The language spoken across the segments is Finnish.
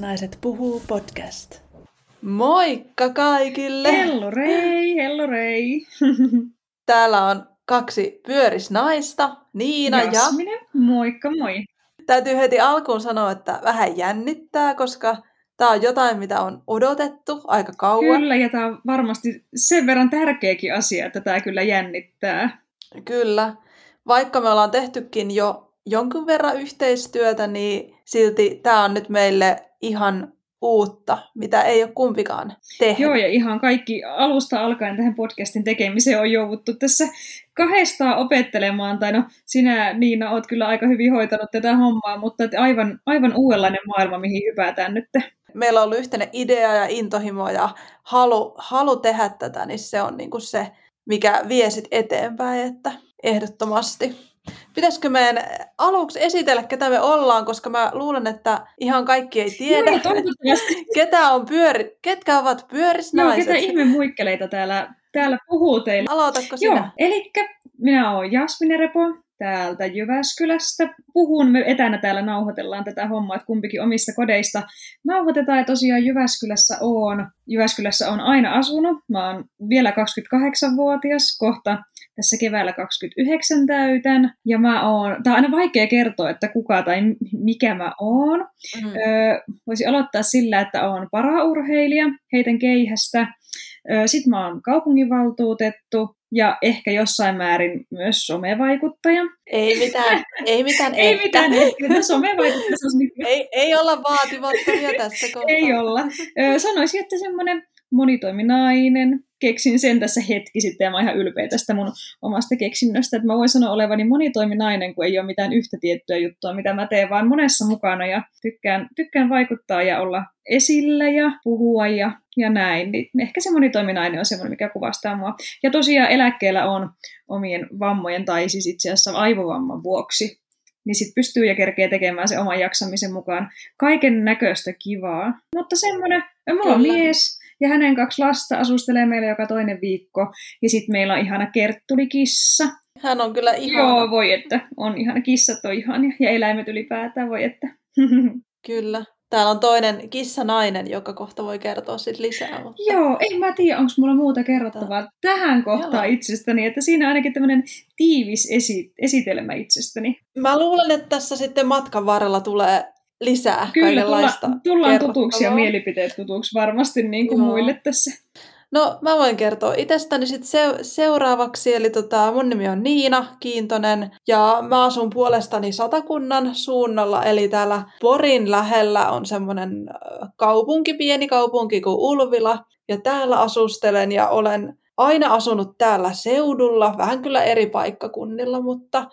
Pyörisnaiset puhuu podcast. Moikka kaikille! Hello Rei, hello Rei. Täällä on kaksi pyörisnaista, Niina Jasmine, ja... moikka moi. Täytyy heti alkuun sanoa, että vähän jännittää, koska tämä on jotain, mitä on odotettu aika kauan. Kyllä, ja tämä on varmasti sen verran tärkeäkin asia, että tämä kyllä jännittää. Kyllä. Vaikka me ollaan tehtykin jo jonkun verran yhteistyötä, niin silti tämä on nyt meille ihan uutta, mitä ei ole kumpikaan tehnyt. Joo, ja ihan kaikki alusta alkaen tähän podcastin tekemiseen on jouduttu tässä kahdestaan opettelemaan, tai no sinä Niina oot kyllä aika hyvin hoitanut tätä hommaa, mutta aivan, aivan uudenlainen maailma, mihin hypätään nyt. Meillä on ollut yhteinen idea ja intohimo ja halu, halu tehdä tätä, niin se on niin kuin se, mikä vie sit eteenpäin, että ehdottomasti. Pitäisikö meidän aluksi esitellä, ketä me ollaan, koska mä luulen, että ihan kaikki ei tiedä, Joo, ketä on pyöri, ketkä ovat pyörisnaiset. Joo, ketä ihme muikkeleita täällä, täällä puhuu teille. Aloitatko sinä? Joo, eli minä olen Jasmine Repo täältä Jyväskylästä. Puhun, me etänä täällä nauhoitellaan tätä hommaa, että kumpikin omista kodeista nauhoitetaan. Ja tosiaan Jyväskylässä on, Jyväskylässä on aina asunut. Mä oon vielä 28-vuotias, kohta tässä keväällä 29 täytän. Ja mä oon, tää on aina vaikea kertoa, että kuka tai mikä mä oon. Mm. Öö, voisi aloittaa sillä, että oon paraurheilija, heitän keihästä. Sitten mä oon kaupunginvaltuutettu ja ehkä jossain määrin myös somevaikuttaja. Ei mitään, ei mitään Ei mitään ehkä, somevaikuttaja ei, ei olla vaatimattomia tässä kohtaa. Ei olla. Sanoisin, että semmoinen monitoiminainen, keksin sen tässä hetki sitten ja mä oon ihan ylpeä tästä mun omasta keksinnöstä, että mä voin sanoa olevani monitoiminainen, kun ei ole mitään yhtä tiettyä juttua, mitä mä teen, vaan monessa mukana ja tykkään, tykkään vaikuttaa ja olla esillä ja puhua ja, ja näin. Niin ehkä se monitoiminainen on semmoinen, mikä kuvastaa mua. Ja tosiaan eläkkeellä on omien vammojen tai siis itse asiassa aivovamman vuoksi niin sitten pystyy ja kerkee tekemään se oman jaksamisen mukaan kaiken näköistä kivaa. Mutta semmoinen, mulla on mies, ja hänen kaksi lasta asustelee meillä joka toinen viikko. Ja sitten meillä on ihana Kerttuli-kissa. Hän on kyllä ihana. Joo, voi että. On ihana. Kissat on ihania. Ja eläimet ylipäätään, voi että. kyllä. Täällä on toinen kissa-nainen, joka kohta voi kertoa sit lisää. Mutta... Joo, ei mä tiedä, onko mulla muuta kerrottavaa tähän kohtaan Joo. itsestäni, että siinä on ainakin tämmöinen tiivis esi- esitelmä itsestäni. Mä luulen, että tässä sitten matkan varrella tulee lisää Kyllä, kaikenlaista tulla, tullaan tutuksi ja mielipiteet tutuksi varmasti niin kuin muille tässä. No mä voin kertoa itsestäni sit se- seuraavaksi, eli tota, mun nimi on Niina Kiintonen ja mä asun puolestani Satakunnan suunnalla, eli täällä Porin lähellä on semmoinen kaupunki, pieni kaupunki kuin Ulvila. Ja täällä asustelen ja olen aina asunut täällä seudulla, vähän kyllä eri paikkakunnilla, mutta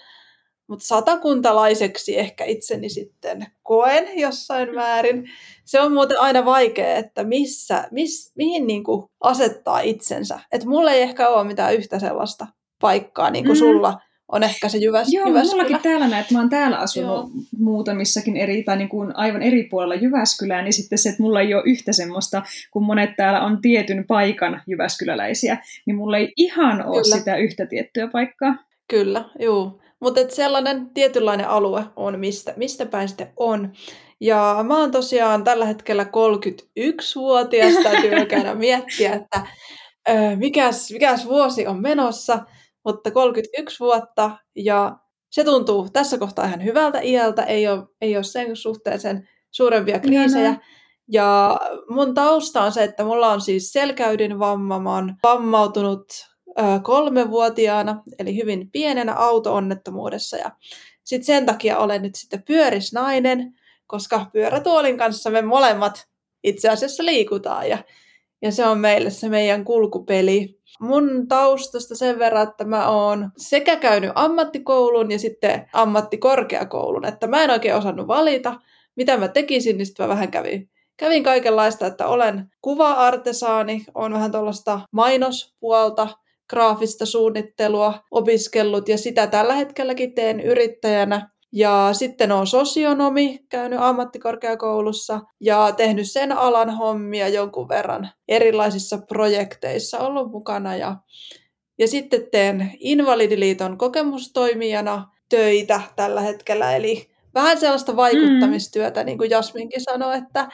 mutta satakuntalaiseksi ehkä itseni sitten koen jossain määrin. Se on muuten aina vaikea, että missä, miss, mihin niin kuin asettaa itsensä. Että mulla ei ehkä ole mitään yhtä sellaista paikkaa, niin kuin mm. sulla on ehkä se Jyväs, Joo, Jyväskylä. mullakin täällä näet, mä oon täällä asunut Joo. muutamissakin eri, tai niin kuin aivan eri puolella Jyväskylää, niin sitten se, että mulla ei ole yhtä semmoista, kun monet täällä on tietyn paikan Jyväskyläläisiä, niin mulla ei ihan ole Kyllä. sitä yhtä tiettyä paikkaa. Kyllä, joo. Mutta sellainen tietynlainen alue on, mistä, mistä päin sitten on. Ja mä oon tosiaan tällä hetkellä 31-vuotias, täytyy käydä miettiä, että ö, mikäs, mikäs vuosi on menossa, mutta 31 vuotta ja se tuntuu tässä kohtaa ihan hyvältä iältä, ei ole, ei ole sen suhteen sen suurempia kriisejä. Ja mun tausta on se, että mulla on siis selkäydinvamma, mä oon vammautunut kolmevuotiaana, eli hyvin pienenä auto-onnettomuudessa. Ja sitten sen takia olen nyt sitten pyörisnainen, koska pyörätuolin kanssa me molemmat itse asiassa liikutaan. Ja, ja se on meille se meidän kulkupeli. Mun taustasta sen verran, että mä oon sekä käynyt ammattikoulun ja sitten ammattikorkeakoulun, että mä en oikein osannut valita, mitä mä tekisin, niin sitten mä vähän kävin kävin kaikenlaista, että olen kuva-artesaani, on vähän tuollaista mainospuolta, graafista suunnittelua opiskellut ja sitä tällä hetkelläkin teen yrittäjänä. Ja sitten on sosionomi, käynyt ammattikorkeakoulussa ja tehnyt sen alan hommia jonkun verran erilaisissa projekteissa ollut mukana. Ja, ja sitten teen Invalidiliiton kokemustoimijana töitä tällä hetkellä, eli vähän sellaista vaikuttamistyötä, mm. niin kuin Jasminkin sanoi, että,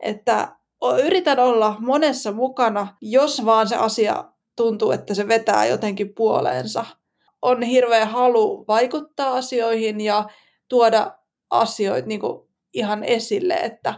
että yritän olla monessa mukana, jos vaan se asia tuntuu, että se vetää jotenkin puoleensa. On hirveä halu vaikuttaa asioihin ja tuoda asioita niin kuin ihan esille, että,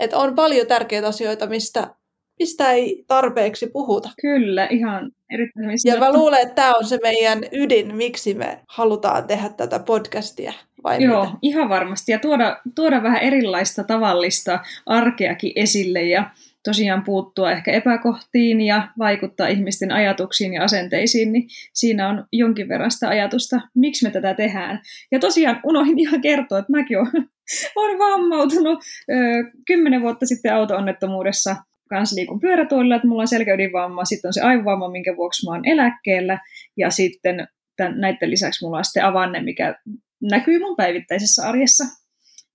että on paljon tärkeitä asioita, mistä, mistä ei tarpeeksi puhuta. Kyllä, ihan erittäin Ja mä luulen, että tämä on se meidän ydin, miksi me halutaan tehdä tätä podcastia. Vai Joo, mitä? ihan varmasti. Ja tuoda, tuoda vähän erilaista tavallista arkeakin esille ja tosiaan puuttua ehkä epäkohtiin ja vaikuttaa ihmisten ajatuksiin ja asenteisiin, niin siinä on jonkin verran sitä ajatusta, miksi me tätä tehdään. Ja tosiaan unohdin ihan kertoa, että mäkin olen, olen vammautunut kymmenen vuotta sitten auto-onnettomuudessa kanssa liikun pyörätuolilla, että mulla on selkäydinvamma, sitten on se aivovamma, minkä vuoksi mä oon eläkkeellä, ja sitten tämän, näiden lisäksi mulla on sitten avanne, mikä näkyy mun päivittäisessä arjessa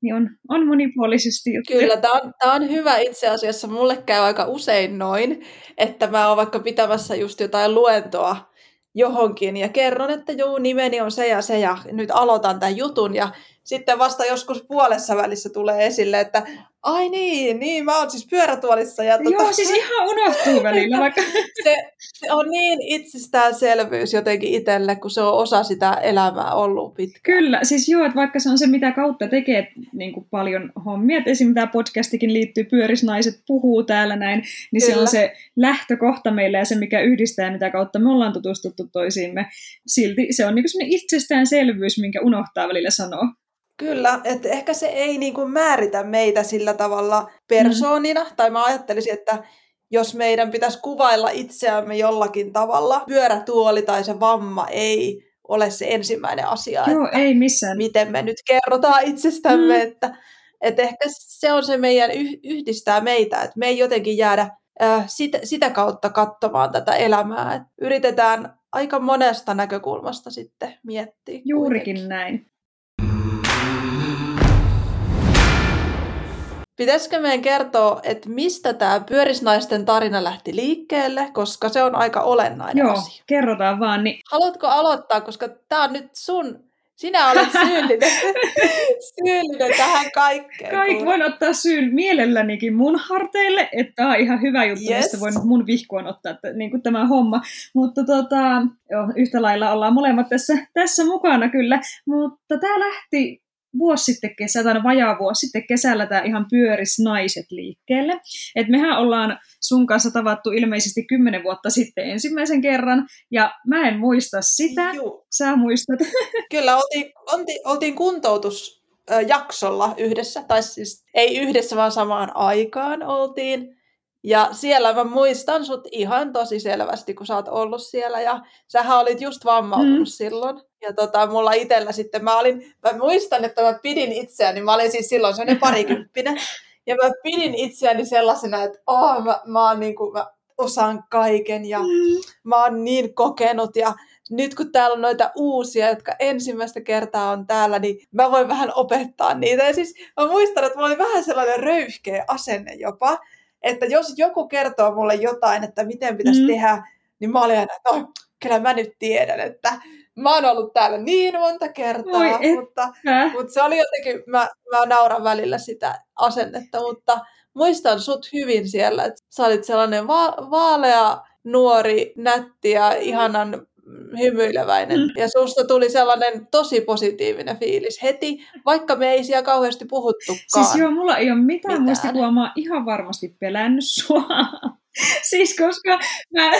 niin on, on monipuolisesti juttu. Kyllä, tämä on, tämä on hyvä itse asiassa. Mulle käy aika usein noin, että mä oon vaikka pitämässä just jotain luentoa johonkin ja kerron, että juu, nimeni on se ja se ja nyt aloitan tämän jutun ja sitten vasta joskus puolessa välissä tulee esille, että ai niin, niin mä oon siis pyörätuolissa. Ja tota... Joo, siis ihan unohtuu välillä. Vaikka... se, se on niin itsestäänselvyys jotenkin itselle, kun se on osa sitä elämää ollut pitkään. Kyllä, siis joo, että vaikka se on se, mitä kautta tekee niin kuin paljon hommia, että esimerkiksi tämä podcastikin liittyy Pyörisnaiset puhuu täällä näin, niin Kyllä. se on se lähtökohta meille ja se, mikä yhdistää, mitä kautta me ollaan tutustuttu toisiimme. Silti se on niin kuin itsestäänselvyys, minkä unohtaa välillä sanoa. Kyllä, että ehkä se ei niin kuin määritä meitä sillä tavalla persoonina, mm. tai mä ajattelisin, että jos meidän pitäisi kuvailla itseämme jollakin tavalla, pyörätuoli tai se vamma ei ole se ensimmäinen asia, Joo, että ei missään. miten me nyt kerrotaan itsestämme, mm. että, että ehkä se on se meidän yhdistää meitä, että me ei jotenkin jäädä äh, sitä, sitä kautta katsomaan tätä elämää, että yritetään aika monesta näkökulmasta sitten miettiä. Juurikin kuitenkin. näin. Pitäisikö meidän kertoa, että mistä tämä pyörisnaisten tarina lähti liikkeelle, koska se on aika olennainen Joo, asia. kerrotaan vaan. Niin... Haluatko aloittaa, koska tämä on nyt sun, sinä olet syyllinen, syyllinen tähän kaikkeen. Kaikki voin ottaa syyn mielellänikin mun harteille, että tämä on ihan hyvä juttu, yes. mistä voin mun vihkuan ottaa että, niin kuin tämä homma. Mutta tota, jo, yhtä lailla ollaan molemmat tässä, tässä mukana kyllä. Mutta tämä lähti vuosi sitten kesällä, tai vajaa vuosi sitten kesällä tämä ihan pyöris naiset liikkeelle. Et mehän ollaan sun kanssa tavattu ilmeisesti kymmenen vuotta sitten ensimmäisen kerran, ja mä en muista sitä. Juu. Sä muistat. Kyllä, oltiin, oltiin, oltiin kuntoutusjaksolla yhdessä, tai siis ei yhdessä, vaan samaan aikaan oltiin. Ja siellä mä muistan sut ihan tosi selvästi, kun sä oot ollut siellä. Ja sähän olit just vammautunut mm. silloin. Ja tota, mulla itsellä sitten, mä olin, mä muistan, että mä pidin itseäni, mä olin siis silloin sellainen parikymppinen. Ja mä pidin itseäni sellaisena, että oh, mä, mä, oon niin kuin, mä osaan kaiken ja mm. mä oon niin kokenut. Ja nyt kun täällä on noita uusia, jotka ensimmäistä kertaa on täällä, niin mä voin vähän opettaa niitä. Ja siis mä muistan, että mulla oli vähän sellainen röyhkeä asenne jopa että jos joku kertoo mulle jotain, että miten pitäisi mm. tehdä, niin mä olin aina, että no, kyllä mä nyt tiedän, että mä oon ollut täällä niin monta kertaa, Oi, mutta, mutta se oli jotenkin, mä, mä nauran välillä sitä asennetta, mutta muistan sut hyvin siellä, että sä olit sellainen va- vaalea, nuori, nätti ja ihanan hymyileväinen. Mm. Ja susta tuli sellainen tosi positiivinen fiilis heti, vaikka me ei siellä kauheasti puhuttukaan. Siis joo, mulla ei ole mitään, mitään. muistikuvaa, mä oon ihan varmasti pelännyt sua. siis koska mä,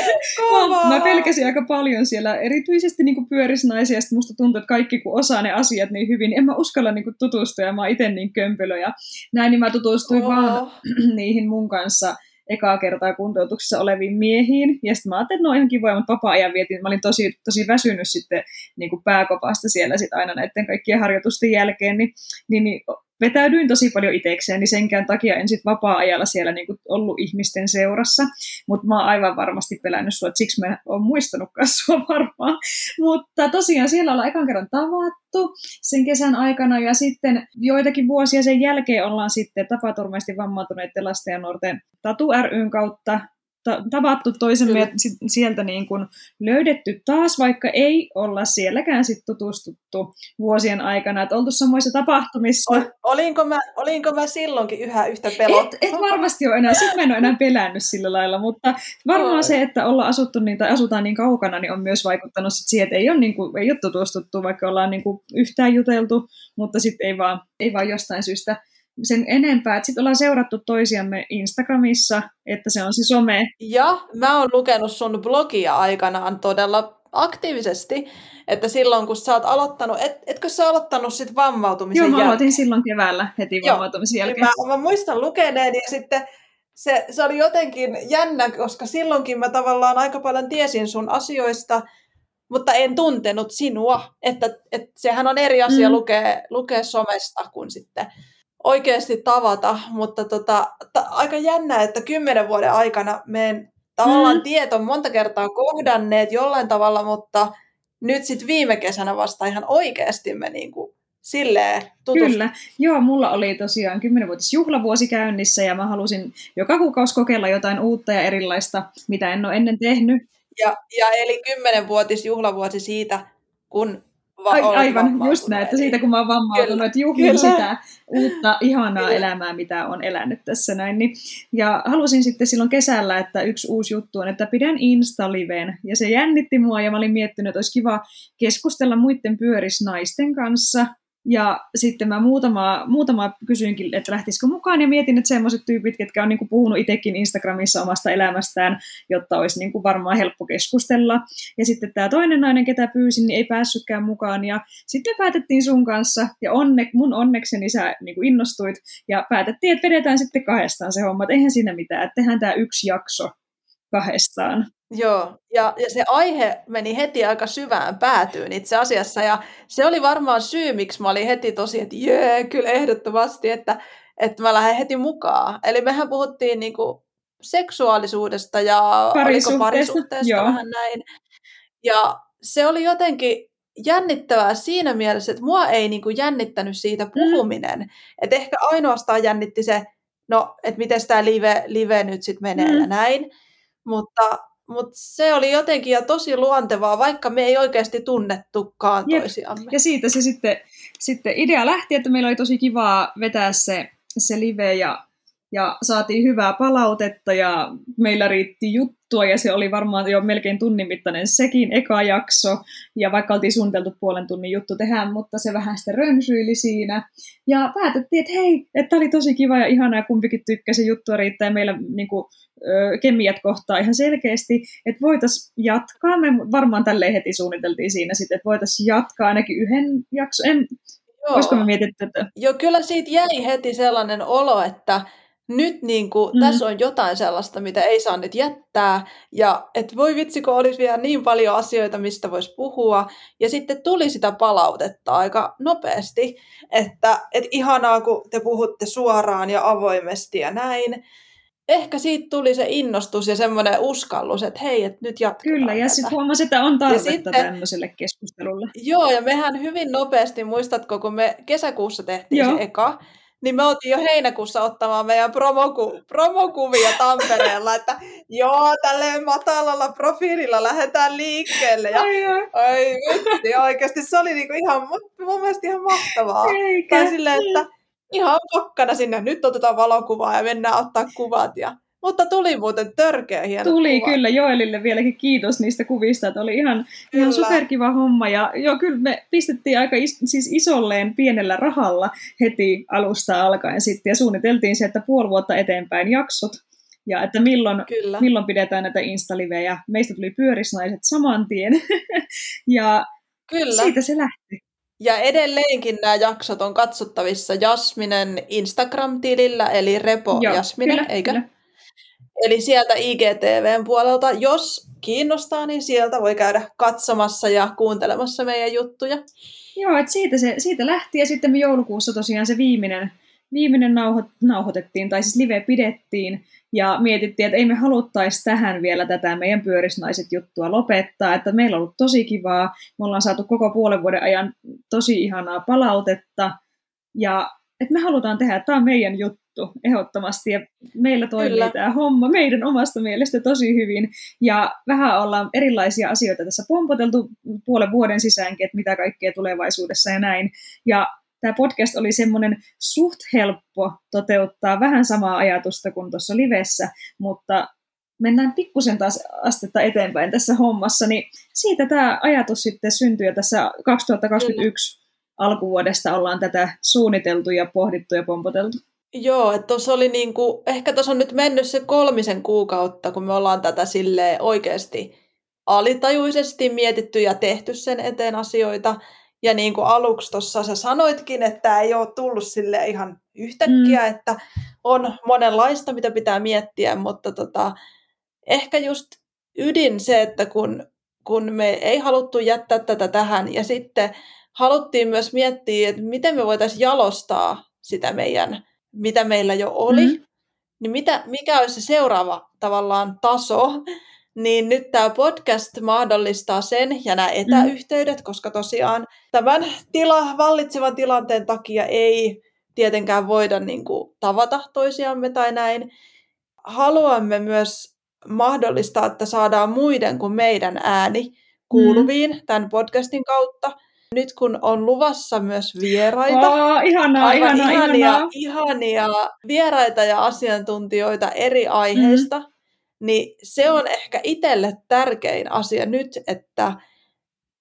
mä, mä pelkäsin aika paljon siellä, erityisesti niin pyörisnaisia, ja musta tuntuu, että kaikki kun osaa ne asiat niin hyvin, en mä uskalla niin tutustua, ja mä oon itse niin kömpelö, ja näin, niin mä tutustuin oh. vaan niihin mun kanssa – ekaa kertaa kuntoutuksessa oleviin miehiin. Ja sitten mä ajattelin, että no ihan kivoja, mutta vapaa-ajan vietin. Mä olin tosi, tosi väsynyt sitten niin kuin pääkopasta siellä sit aina näiden kaikkien harjoitusten jälkeen. Niin, niin, niin vetäydyin tosi paljon itsekseen, niin senkään takia en sitten vapaa-ajalla siellä niinku ollut ihmisten seurassa, mutta mä oon aivan varmasti pelännyt sua, että siksi mä oon muistanutkaan sua varmaan. Mutta tosiaan siellä ollaan ekan kerran tavattu sen kesän aikana, ja sitten joitakin vuosia sen jälkeen ollaan sitten tapaturmaisesti vammautuneiden lasten ja nuorten Tatu ryn kautta ta- tavattu toisemme ja sieltä niin kuin löydetty taas, vaikka ei olla sielläkään sit tutustuttu vuosien aikana, että oltu samoissa tapahtumissa. Ol, olinko, mä, olinko mä silloinkin yhä yhtä pelottu? Et, et varmasti ole enää, sitten mä en ole enää pelännyt sillä lailla, mutta varmaan Oi. se, että ollaan asuttu niin, tai asutaan niin kaukana, niin on myös vaikuttanut sit siihen, että ei ole, niin kuin, ei ole tutustuttu, vaikka ollaan niin kuin yhtään juteltu, mutta sitten ei vaan, ei vaan jostain syystä sen enempää. Sitten ollaan seurattu toisiamme Instagramissa, että se on se some. Ja mä oon lukenut sun blogia aikanaan todella aktiivisesti, että silloin kun sä oot aloittanut, et, etkö sä aloittanut sit vammautumisen Joo, mä jälkeen? aloitin silloin keväällä heti vammautumisen Joo, jälkeen. Mä, mä muistan lukeneen ja sitten se, se oli jotenkin jännä, koska silloinkin mä tavallaan aika paljon tiesin sun asioista, mutta en tuntenut sinua. Että, että sehän on eri asia mm. lukea, lukea somesta kuin sitten oikeasti tavata, mutta tota, ta, aika jännä, että kymmenen vuoden aikana meidän tavallaan mm. tiet on monta kertaa kohdanneet jollain tavalla, mutta nyt sitten viime kesänä vasta ihan oikeasti me niinku silleen tutust... Kyllä, joo, mulla oli tosiaan 10-vuotis juhlavuosi käynnissä ja mä halusin joka kuukausi kokeilla jotain uutta ja erilaista, mitä en ole ennen tehnyt. Ja, ja eli 10-vuotis juhlavuosi siitä, kun va- Aivan, just näin, että siitä kun mä oon vammautunut, että juhlin sitä uutta ihanaa Kyllä. elämää, mitä on elänyt tässä näin. Niin, ja halusin sitten silloin kesällä, että yksi uusi juttu on, että pidän Insta-liven, ja se jännitti mua, ja mä olin miettinyt, että olisi kiva keskustella muiden pyörisnaisten kanssa, ja sitten mä muutama, muutama kysyinkin, että lähtisikö mukaan, ja mietin, että semmoiset tyypit, ketkä on niin kuin puhunut itsekin Instagramissa omasta elämästään, jotta olisi niin kuin varmaan helppo keskustella. Ja sitten tämä toinen nainen, ketä pyysin, niin ei päässytkään mukaan, ja sitten päätettiin sun kanssa, ja onne, mun onnekseni sä niin kuin innostuit, ja päätettiin, että vedetään sitten kahdestaan se homma, että eihän siinä mitään, että tehdään tämä yksi jakso kahdestaan. Joo, ja, ja se aihe meni heti aika syvään päätyyn itse asiassa, ja se oli varmaan syy, miksi mä olin heti tosi, että jee, kyllä ehdottomasti, että, että mä lähden heti mukaan. Eli mehän puhuttiin niinku seksuaalisuudesta ja oliko parisuhteesta Joo. vähän näin. Ja se oli jotenkin jännittävää siinä mielessä, että mua ei niinku jännittänyt siitä mm. puhuminen. Mm. Että ehkä ainoastaan jännitti se, no, että miten tämä live, live nyt sitten menee mm. ja näin. Mutta mutta se oli jotenkin ja tosi luontevaa, vaikka me ei oikeasti tunnettukaan Jep. toisiamme. Ja siitä se sitten, sitten idea lähti, että meillä oli tosi kivaa vetää se, se live ja ja saatiin hyvää palautetta ja meillä riitti juttua ja se oli varmaan jo melkein tunnin mittainen sekin eka jakso. Ja vaikka oltiin suunniteltu puolen tunnin juttu tehdä, mutta se vähän sitten rönsyili siinä. Ja päätettiin, että hei, että oli tosi kiva ja ihanaa ja kumpikin tykkäsi juttua riittää. Ja meillä niin kuin, kemiat kohtaa ihan selkeästi, että voitaisiin jatkaa, me varmaan tälleen heti suunniteltiin siinä sitten, että voitaisiin jatkaa ainakin yhden jakson, en, Joo. Olisiko me mietitty, että... Joo, kyllä siitä jäi heti sellainen olo, että nyt niin kuin, mm. tässä on jotain sellaista, mitä ei saa nyt jättää, ja että voi vitsi, kun olisi vielä niin paljon asioita, mistä voisi puhua, ja sitten tuli sitä palautetta aika nopeasti, että et ihanaa, kun te puhutte suoraan ja avoimesti ja näin, ehkä siitä tuli se innostus ja semmoinen uskallus, että hei, että nyt jatketaan Kyllä, ja sitten huomasi, että on tarvetta sitten, tämmöiselle keskustelulle. Joo, ja mehän hyvin nopeasti, muistatko, kun me kesäkuussa tehtiin Joo. se eka, niin me oltiin jo heinäkuussa ottamaan meidän promoku, promokuvia Tampereella, että joo, tälleen matalalla profiililla lähdetään liikkeelle. Ja, ai, ai vitsi, oikeasti se oli niinku ihan, mun mielestä ihan mahtavaa. Eikä. Tai silleen, että ihan pakkana sinne, nyt otetaan valokuvaa ja mennään ottaa kuvat. Ja mutta tuli muuten törkeä hieno Tuli kuva. kyllä Joelille vieläkin kiitos niistä kuvista, että oli ihan, ihan superkiva homma. Ja joo, kyllä me pistettiin aika is, siis isolleen pienellä rahalla heti alusta alkaen sitten ja suunniteltiin se, että puoli vuotta eteenpäin jaksot. Ja että milloin, kyllä. milloin pidetään näitä instalivejä. Meistä tuli pyörisnaiset saman tien. ja Kyllä. siitä se lähti. Ja edelleenkin nämä jaksot on katsottavissa Jasminen Instagram-tilillä, eli Repo Joo, Jasminen, kyllä, eikö? Kyllä. Eli sieltä IGTVn puolelta, jos kiinnostaa, niin sieltä voi käydä katsomassa ja kuuntelemassa meidän juttuja. Joo, että siitä, se, siitä lähti. Ja sitten me joulukuussa tosiaan se viimeinen, viimeinen nauho, nauhoitettiin, tai siis live pidettiin, ja mietittiin, että ei me haluttaisi tähän vielä tätä meidän pyörisnaiset juttua lopettaa, että meillä on ollut tosi kivaa, me ollaan saatu koko puolen vuoden ajan tosi ihanaa palautetta, ja että me halutaan tehdä, että tämä on meidän juttu ehdottomasti. Ja meillä toimii Kyllä. tämä homma meidän omasta mielestä tosi hyvin. Ja vähän ollaan erilaisia asioita tässä pompoteltu puolen vuoden sisäänkin, että mitä kaikkea tulevaisuudessa ja näin. Ja tämä podcast oli semmoinen suht helppo toteuttaa vähän samaa ajatusta kuin tuossa livessä, mutta mennään pikkusen taas astetta eteenpäin tässä hommassa, niin siitä tämä ajatus sitten syntyi tässä 2021 alkuvuodesta ollaan tätä suunniteltu ja pohdittu ja pompoteltu. Joo, että tuossa oli niinku, ehkä tuossa on nyt mennyt se kolmisen kuukautta, kun me ollaan tätä sille oikeasti alitajuisesti mietitty ja tehty sen eteen asioita. Ja niin kuin aluksi tuossa sä sanoitkin, että ei ole tullut sille ihan yhtäkkiä, mm. että on monenlaista, mitä pitää miettiä, mutta tota, ehkä just ydin se, että kun, kun me ei haluttu jättää tätä tähän ja sitten haluttiin myös miettiä, että miten me voitaisiin jalostaa sitä meidän, mitä meillä jo oli, mm. niin mitä, mikä olisi se seuraava tavallaan taso, niin nyt tämä podcast mahdollistaa sen ja nämä etäyhteydet, mm. koska tosiaan tämän tila, vallitsevan tilanteen takia ei tietenkään voida niin kuin, tavata toisiamme tai näin. Haluamme myös mahdollistaa, että saadaan muiden kuin meidän ääni kuuluviin mm. tämän podcastin kautta. Nyt kun on luvassa myös vieraita, oh, ihanaa, aivan ihanaa, ihania, ihanaa. ihania vieraita ja asiantuntijoita eri aiheista, mm niin se on ehkä itselle tärkein asia nyt, että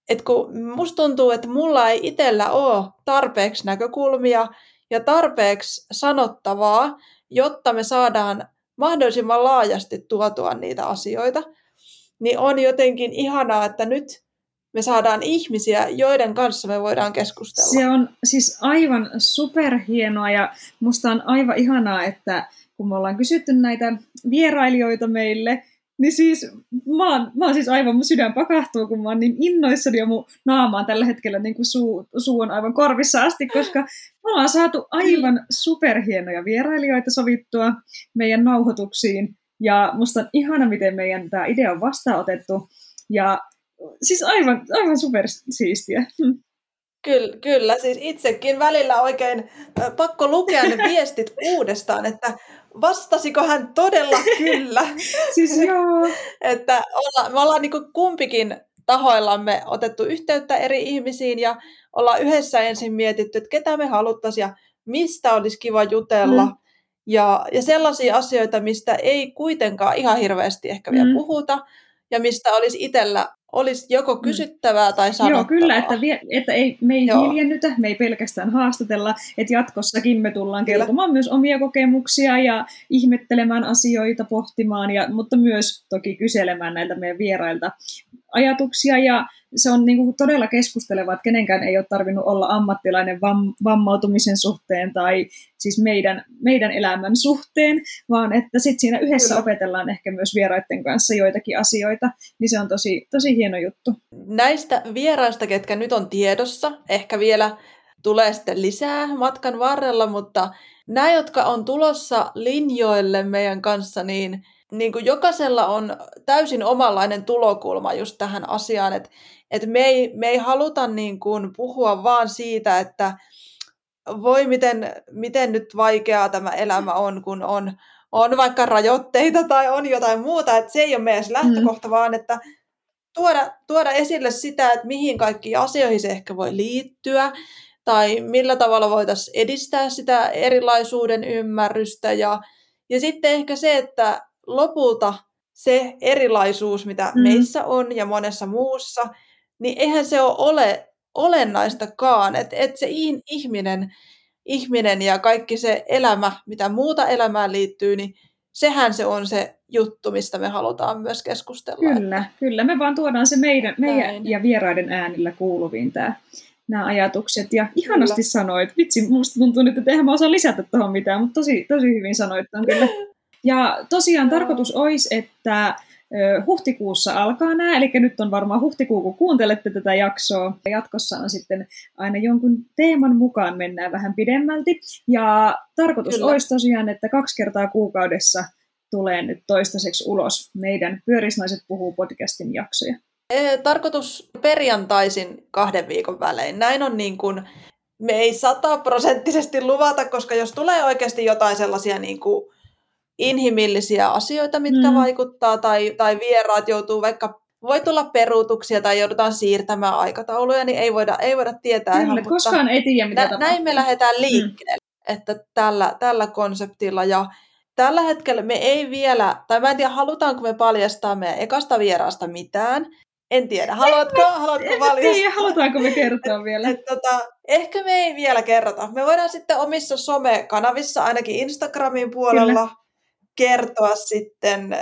et kun musta tuntuu, että mulla ei itsellä ole tarpeeksi näkökulmia ja tarpeeksi sanottavaa, jotta me saadaan mahdollisimman laajasti tuotua niitä asioita, niin on jotenkin ihanaa, että nyt me saadaan ihmisiä, joiden kanssa me voidaan keskustella. Se on siis aivan superhienoa ja musta on aivan ihanaa, että kun me ollaan kysytty näitä vierailijoita meille, niin siis mä oon, mä oon siis aivan, mun sydän pakahtuu, kun mä oon niin innoissani ja mun naama on tällä hetkellä niin kuin suu, suu on aivan korvissa asti, koska me ollaan saatu aivan superhienoja vierailijoita sovittua meidän nauhoituksiin. Ja musta on ihana, miten meidän tämä idea on vastaanotettu. Ja siis aivan, aivan supersiistiä. Hm. Kyllä, kyllä, siis itsekin välillä oikein pakko lukea ne viestit uudestaan, että vastasiko hän todella kyllä? siis joo. että olla, me ollaan niin kumpikin tahoillamme otettu yhteyttä eri ihmisiin ja ollaan yhdessä ensin mietitty, että ketä me haluttaisiin ja mistä olisi kiva jutella. Mm. Ja, ja sellaisia asioita, mistä ei kuitenkaan ihan hirveästi ehkä vielä mm. puhuta ja mistä olisi itsellä olisi joko mm. kysyttävää tai sanottavaa. Joo, kyllä, että, vie, että ei, me ei Joo. hiljennytä, me ei pelkästään haastatella, että jatkossakin me tullaan kyllä. kertomaan myös omia kokemuksia ja ihmettelemään asioita, pohtimaan, ja, mutta myös toki kyselemään näiltä meidän vierailta ajatuksia ja se on niin kuin todella keskusteleva, että kenenkään ei ole tarvinnut olla ammattilainen vam, vammautumisen suhteen tai siis meidän, meidän elämän suhteen, vaan että sitten siinä yhdessä Kyllä. opetellaan ehkä myös vieraiden kanssa joitakin asioita, niin se on tosi, tosi hieno juttu. Näistä vieraista, ketkä nyt on tiedossa, ehkä vielä tulee sitten lisää matkan varrella, mutta nämä, jotka on tulossa linjoille meidän kanssa, niin niin kuin jokaisella on täysin omanlainen tulokulma just tähän asiaan, että, että me, ei, me ei haluta niin kuin puhua vaan siitä, että voi miten, miten nyt vaikeaa tämä elämä on, kun on, on vaikka rajoitteita tai on jotain muuta, että se ei ole meidän lähtökohta, mm. vaan että tuoda, tuoda esille sitä, että mihin kaikki asioihin se ehkä voi liittyä, tai millä tavalla voitaisiin edistää sitä erilaisuuden ymmärrystä, ja, ja sitten ehkä se, että lopulta se erilaisuus, mitä mm. meissä on ja monessa muussa, niin eihän se ole, ole olennaistakaan, että et se ihminen, ihminen ja kaikki se elämä, mitä muuta elämään liittyy, niin sehän se on se juttu, mistä me halutaan myös keskustella. Kyllä, että... kyllä. Me vaan tuodaan se meidän, meidän ja vieraiden äänillä kuuluviin tämä nämä ajatukset. Ja ihanasti kyllä. sanoit, vitsi, musta tuntuu nyt, että eihän mä osaa lisätä tuohon mitään, mutta tosi, tosi hyvin sanoit on kyllä. Ja tosiaan tarkoitus olisi, että huhtikuussa alkaa nämä, eli nyt on varmaan huhtikuu, kun kuuntelette tätä jaksoa. Jatkossa on sitten aina jonkun teeman mukaan mennään vähän pidemmälti. Ja tarkoitus Kyllä. olisi tosiaan, että kaksi kertaa kuukaudessa tulee nyt toistaiseksi ulos meidän Pyörisnaiset puhuu podcastin jaksoja. Tarkoitus perjantaisin kahden viikon välein. Näin on niin kuin me ei sataprosenttisesti luvata, koska jos tulee oikeasti jotain sellaisia niin kuin inhimillisiä asioita, mitkä mm. vaikuttaa, tai, tai vieraat joutuu vaikka voi tulla peruutuksia tai joudutaan siirtämään aikatauluja, niin ei voida, ei voida tietää Kyllä, ihan, koskaan mutta ei tiedä, mitä nä, tapahtuu. näin me lähdetään liikkeelle, mm. että tällä, tällä konseptilla. Ja tällä hetkellä me ei vielä, tai mä en tiedä, halutaanko me paljastaa meidän ekasta vieraasta mitään. En tiedä, haluatko, haluatko En paljastaa? tiedä, halutaanko me kertoa vielä. Et, tota, ehkä me ei vielä kerrota. Me voidaan sitten omissa somekanavissa, ainakin Instagramin puolella, Kyllä. Kertoa sitten, äh,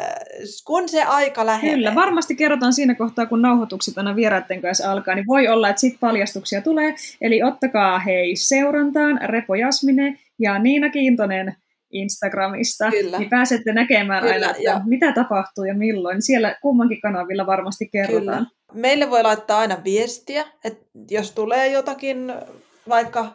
kun se aika lähenee. Kyllä, varmasti kerrotaan siinä kohtaa, kun nauhoitukset aina vieraiden kanssa alkaa, niin voi olla, että sitten paljastuksia tulee. Eli ottakaa hei seurantaan Repo Jasmine ja Niina Kiintonen Instagramista, Kyllä. niin pääsette näkemään Kyllä, aina, että ja- mitä tapahtuu ja milloin. Siellä kummankin kanavilla varmasti kerrotaan. Kyllä. Meille voi laittaa aina viestiä, että jos tulee jotakin vaikka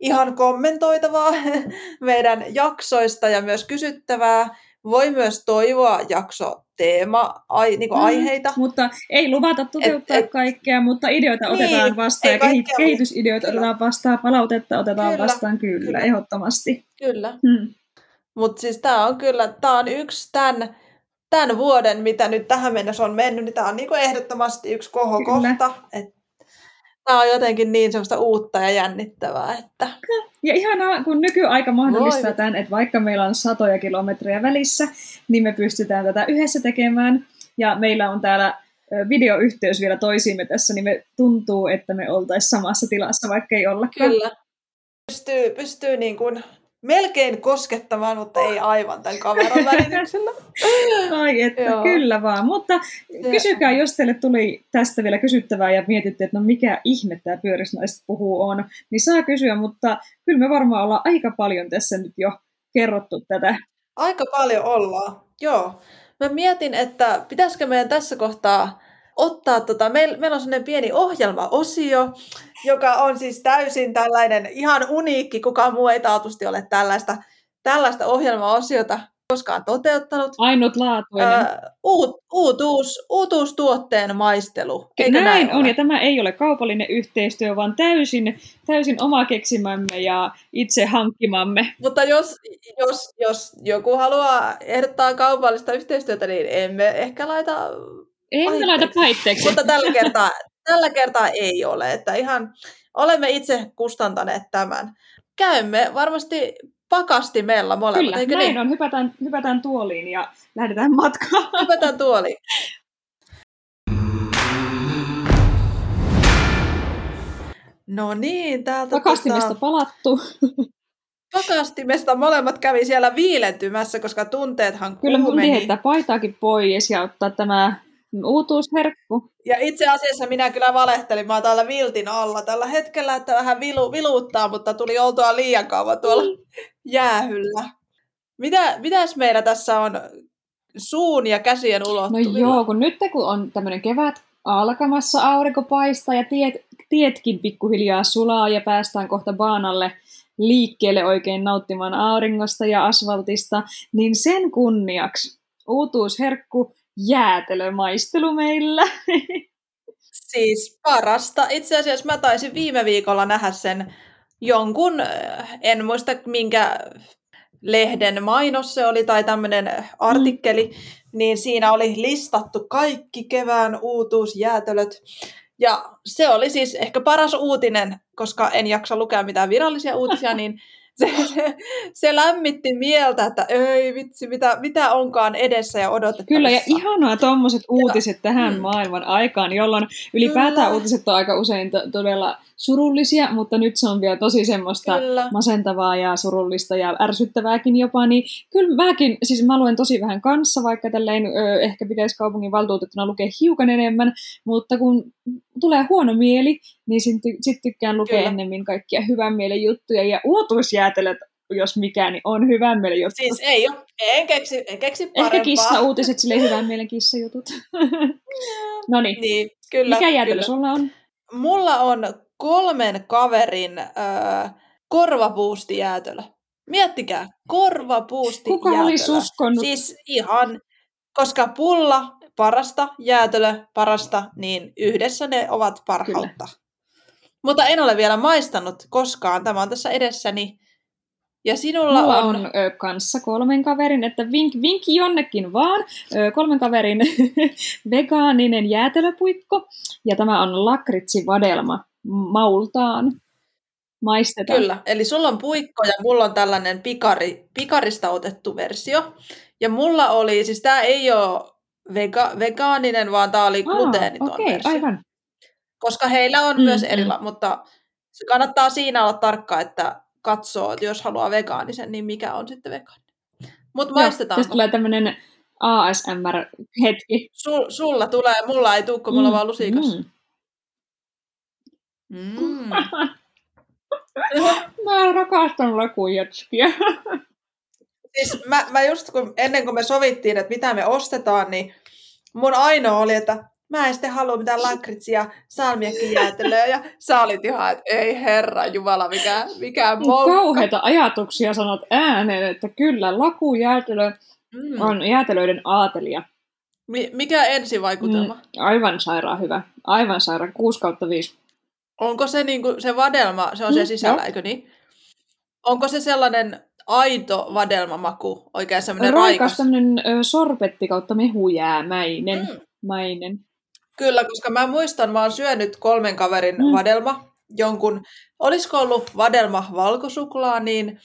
ihan kommentoitavaa meidän jaksoista ja myös kysyttävää, voi myös toivoa jakso teema, ai, niin Mm, aiheita. Mutta ei luvata toteuttaa Et- et- kaikkea, mutta ideoita Niin, otetaan vastaan ja kaikkea, kehitysideoita kyllä. otetaan vastaan, palautetta otetaan Kyllä, vastaan, kyllä, kyllä. ehdottomasti. Kyllä. Hmm. Mutta siis tämä on kyllä, tämä on yksi tämän, tämän vuoden, mitä nyt tähän mennessä on mennyt, niin tämä on niinku ehdottomasti yksi kohokohta. Tämä on jotenkin niin semmoista uutta ja jännittävää, että Ja ihanaa, kun nykyaika mahdollistaa Voi. tämän, että vaikka meillä on satoja kilometrejä välissä, niin me pystytään tätä yhdessä tekemään. Ja meillä on täällä videoyhteys vielä toisiimme tässä, niin me tuntuu, että me oltaisiin samassa tilassa, vaikka ei ollakaan. Kyllä. Pystyy, pystyy niin kuin melkein koskettamaan, mutta ei aivan tämän kameran välityksellä. Ai että, Joo. kyllä vaan. Mutta kysykää, jos teille tuli tästä vielä kysyttävää ja mietitte, että no mikä ihme tämä pyörisnaiset puhuu on, niin saa kysyä, mutta kyllä me varmaan ollaan aika paljon tässä nyt jo kerrottu tätä. Aika paljon ollaan, joo. Mä mietin, että pitäisikö meidän tässä kohtaa ottaa, tota, meillä, meillä on sellainen pieni ohjelmaosio, joka on siis täysin tällainen ihan uniikki, kukaan muu ei taatusti ole tällaista, tällaista ohjelmaosiota koskaan toteuttanut. Ainutlaatuinen. Ää, uut, uutuus, uutuustuotteen maistelu. Eikö näin näin on, ole? ja tämä ei ole kaupallinen yhteistyö, vaan täysin, täysin oma keksimämme ja itse hankkimamme. Mutta jos, jos, jos joku haluaa ehdottaa kaupallista yhteistyötä, niin emme ehkä laita Ei me laita paitteeksi. Mutta tällä kertaa, tällä kertaa ei ole, että ihan olemme itse kustantaneet tämän. Käymme varmasti pakastimella molemmat, Kyllä, eikö näin niin? on. Hypätään, hypätään tuoliin ja lähdetään matkaan. Hypätään tuoli. No niin, täältä Pakastimesta tota, palattu. pakastimesta molemmat kävi siellä viilentymässä, koska tunteethan Kyllä kuumeni. heittää paitaakin pois ja ottaa tämä uutuusherkku. Ja itse asiassa minä kyllä valehtelin, mä oon täällä viltin alla tällä hetkellä, että vähän vilu, viluuttaa, mutta tuli oltua liian kauan tuolla jäähyllä. Mitä, mitäs meillä tässä on suun ja käsien No ulottuvilla? joo, kun nyt kun on tämmöinen kevät alkamassa, aurinko paistaa ja tiet, tietkin pikkuhiljaa sulaa ja päästään kohta baanalle liikkeelle oikein nauttimaan auringosta ja asfaltista, niin sen kunniaksi uutuusherkku jäätelömaistelu meillä. Siis parasta. Itse asiassa mä taisin viime viikolla nähdä sen jonkun, äh, en muista minkä lehden mainos se oli tai tämmöinen artikkeli, niin siinä oli listattu kaikki kevään uutuusjäätölöt. Ja se oli siis ehkä paras uutinen, koska en jaksa lukea mitään virallisia uutisia, niin se, se, se lämmitti mieltä, että ei vitsi, mitä, mitä onkaan edessä ja odotettavissa. Kyllä, ja ihanaa tuommoiset uutiset tähän Mm. maailman aikaan, jolloin ylipäätään Kyllä. uutiset on aika usein to- todella surullisia, mutta nyt se on vielä tosi semmoista Kyllä. masentavaa ja surullista ja ärsyttävääkin jopa, niin kyllä mäkin, siis mä luen tosi vähän kanssa, vaikka tälleen ö, ehkä pitäisi kaupungin valtuutettuna lukea hiukan enemmän, mutta kun tulee huono mieli, niin sitten sit tykkään lukea Kyllä. ennemmin kaikkia hyvän mielen juttuja, ja uutuusjäätelöt, jos mikään, niin on hyvän mielen juttu. Siis ei ole, en keksi, en keksi parempaa. Ehkä kissa-uutiset, silleen hyvän mielen kissajutut. no niin, Niin, kyllä. mikä jäätelö kyllä. sulla on? Mulla on kolmen kaverin öö, korvapuustijäätelö. Miettikää, korvapuustijäätelö. Kuka olisi uskonut? Siis ihan, koska pulla parasta, jäätelö parasta, niin yhdessä ne ovat parhautta. Mutta en ole vielä maistanut koskaan. Tämä on tässä edessäni. Ja sinulla Mulla on... on ö, kanssa kolmen kaverin, että vink, vinkki jonnekin vaan. Ö, kolmen kaverin vegaaninen jäätelöpuikko. Ja tämä on lakritsivadelma maultaan. Maistetaan. Kyllä, eli sulla on puikko ja mulla on tällainen pikari, pikarista otettu versio. Ja mulla oli, siis tämä ei ole vega, vegaaninen, vaan tämä oli gluteeniton Okei, okay, versio. aivan. Koska heillä on Mm, myös mm. erila, mutta se kannattaa siinä olla tarkka, että katsoo, että jos haluaa vegaanisen, niin mikä on sitten vegaaninen. Mutta Joo, maistetaanko? tästä tulee tämmöinen ASMR-hetki. Sul, sulla tulee, mulla ei tule, kun mulla on Mm, vaan lusikas. mm. Mm. Mä rakastan lakujatskia. Siis mä, mä just kun, ennen kuin me sovittiin, että mitä me ostetaan, niin mun ainoa oli, että mä en sitten halua mitään lakritsia, salmiakkijäätelöä, ja sä olit ihan, että ei herra jumala, mikä, mikä moukka. Kauheita ajatuksia sanot ääneen, että kyllä lakujäätelö Mm. on jäätelöiden aatelia. Mi- mikä ensivaikutelma? Mm, aivan sairaan hyvä. Aivan sairaan. 6 kautta 5. Onko se niinku, se vadelma, se on Mm, se sisällä, joo. eikö niin? Onko se sellainen aito vadelmamaku, oikein semmoinen Raikas raikas? tämmönen ö, sorbetti kautta mehujäämäinen. Mm. Mäinen. Kyllä, koska mä muistan, mä oon syönyt kolmen kaverin Mm. vadelma, jonkun, olisiko ollut vadelma valkosuklaa, niin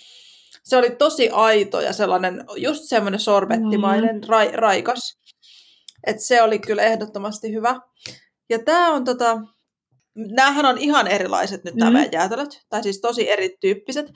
se oli tosi aito ja sellainen, just semmoinen sorbettimainen, mm. ra, raikas. Et se oli kyllä ehdottomasti hyvä. Ja tää on tota, näähän on ihan erilaiset nyt nämä Mm. meidän jäätelöt, tai siis tosi erityyppiset.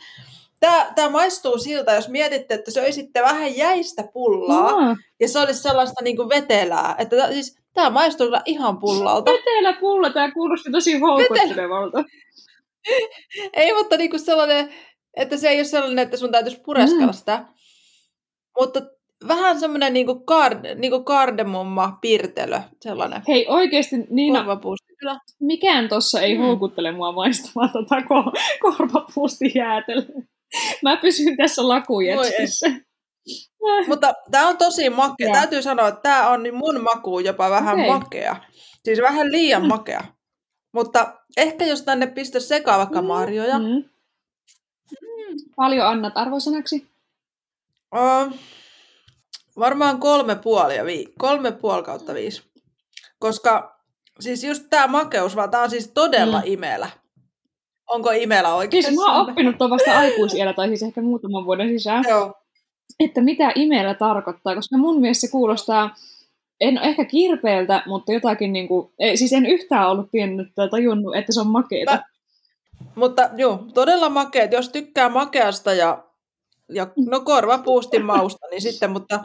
Tää, tää maistuu siltä, jos mietitte, että söisitte vähän jäistä pullaa, Aa, ja se olisi sellaista niin kuin vetelää. Että siis, tää maistuu kyllä ihan pullalta. vetelä pulla, tää kuulosti tosi houkuttelevalta. Ei, mutta niin kuin sellainen, että se ei ole sellainen, että sun täytyisi pureskella Mm. sitä. Mutta vähän semmoinen niin kuin, kard, niin kuin kardemumma piirtelö, sellainen. Hei oikeesti Niina. Kyllä. mikään tossa ei Mm. houkuttele mua maistamaan tota ko- korvapuusti jäätelöä. Mä pysyn tässä lakujätskissä. Mutta tämä on tosi makea. Joo. Täytyy sanoa, että tämä on niin mun makuun jopa vähän Okei. makea. Siis vähän liian makea. Mutta ehkä jos tänne pistä sekaan vaikka Mm, marjoja. Mm. Mm. Paljon annat arvosanaksi? Uh, varmaan kolme puoli, ja vi- kolme puoli kautta viisi. Koska siis just tämä makeus, vaan tämä on siis todella Mm. imelä. Onko imelä oikein? Siis mä oon oppinut tuon vasta aikuisiellä, tai siis ehkä muutaman vuoden sisään, Joo. että mitä imeellä tarkoittaa, koska mun mielestä se kuulostaa, en ehkä kirpeältä, mutta jotakin niin kuin, siis en yhtään ollut tiennyt tai tajunnut, että se on makeeta. Mä- Mutta joo, todella makeet. Jos tykkää makeasta ja, ja no korvapuustin mausta, niin sitten, mutta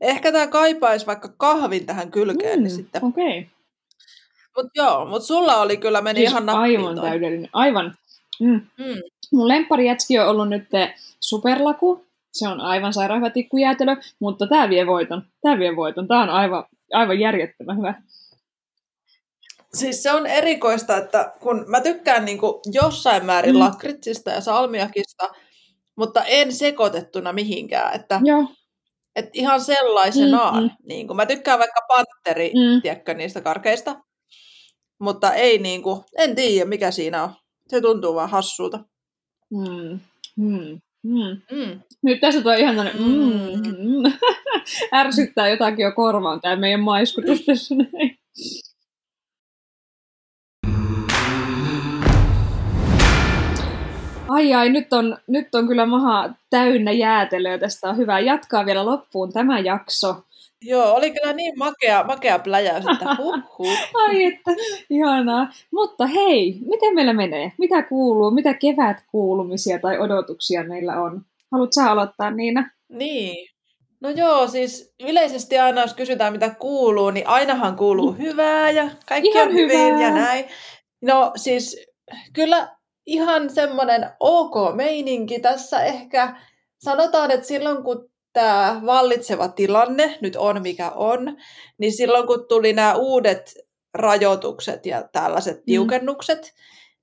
ehkä tämä kaipaisi vaikka kahvin tähän kylkeen, mm. niin sitten. Okei. Okay. Mutta joo, mutta sulla oli kyllä, meni Siis ihan aivan toi. täydellinen. Aivan. Mm. Mm. Mun lempparijätski on ollut nyt superlaku. Se on aivan sairaan hyvä tikkujäätelö, mutta tää vie voiton. Tää vie voiton. Tää on aivan, aivan järjettömän hyvä. Siis se on erikoista, että kun mä tykkään niinku jossain määrin mm. lakritsista ja salmiakista, mutta en sekoitettuna mihinkään. Että Joo. et ihan sellaisenaan. Mm, Mm, mm. Niin kun mä tykkään vaikka panteri, Mm. tiedätkö, niistä karkeista. Mutta ei niinku, en tiedä mikä siinä on. Se tuntuu vaan hassulta. Mm. Mm. Mm. Mm. Nyt tässä tulee ihan tämmönen, mm. Mm. Mm. ärsyttää jotakin jo korvaan tää meidän maiskutus tässä näin. Ai ai, nyt on, nyt on kyllä maha täynnä jäätelöä. Tästä on hyvä jatkaa vielä loppuun tämä jakso. Joo, oli kyllä niin makea, makea pläjäys, että huh. Ai että, ihanaa. Mutta hei, miten meillä menee? Mitä kuuluu? Mitä kevätkuulumisia tai odotuksia meillä on? Haluatko sä aloittaa, Niina? Niin. No joo, siis yleisesti aina jos kysytään mitä kuuluu, niin ainahan kuuluu hyvää ja kaikki Ihan on hyvin hyvää. ja näin. No siis kyllä ihan semmoinen ok meininki tässä ehkä. Sanotaan, että silloin kun tämä vallitseva tilanne nyt on mikä on, niin silloin kun tuli nämä uudet rajoitukset ja tällaiset tiukennukset,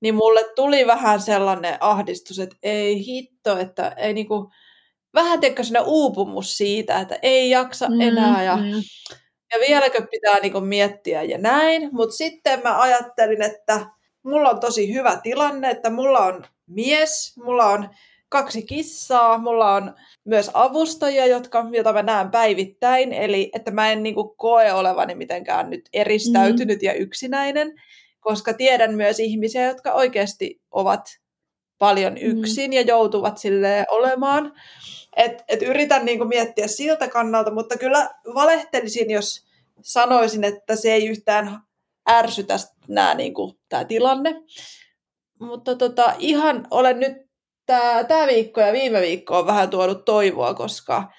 niin mulle tuli vähän sellainen ahdistus, että ei hitto, että ei niinku, vähän teikö sinne uupumus siitä, että ei jaksa mm, enää ja, mm. ja vieläkö pitää niinku miettiä ja näin. Mutta sitten mä ajattelin, että mulla on tosi hyvä tilanne, että mulla on mies, mulla on kaksi kissaa, mulla on myös avustajia, jotka, joita mä näen päivittäin, eli että mä en niin kuin, koe olevani mitenkään nyt eristäytynyt mm. ja yksinäinen, koska tiedän myös ihmisiä, jotka oikeasti ovat paljon mm. yksin mm. ja joutuvat sille olemaan. Et, et yritän niin kuin, miettiä siltä kannalta, mutta kyllä valehtelisin, jos sanoisin, että se ei yhtään ärsytä nämä, niin kuin, tämä tilanne. Mutta tota, ihan olen nyt tämä, tämä viikko ja viime viikko on vähän tuonut toivoa, koska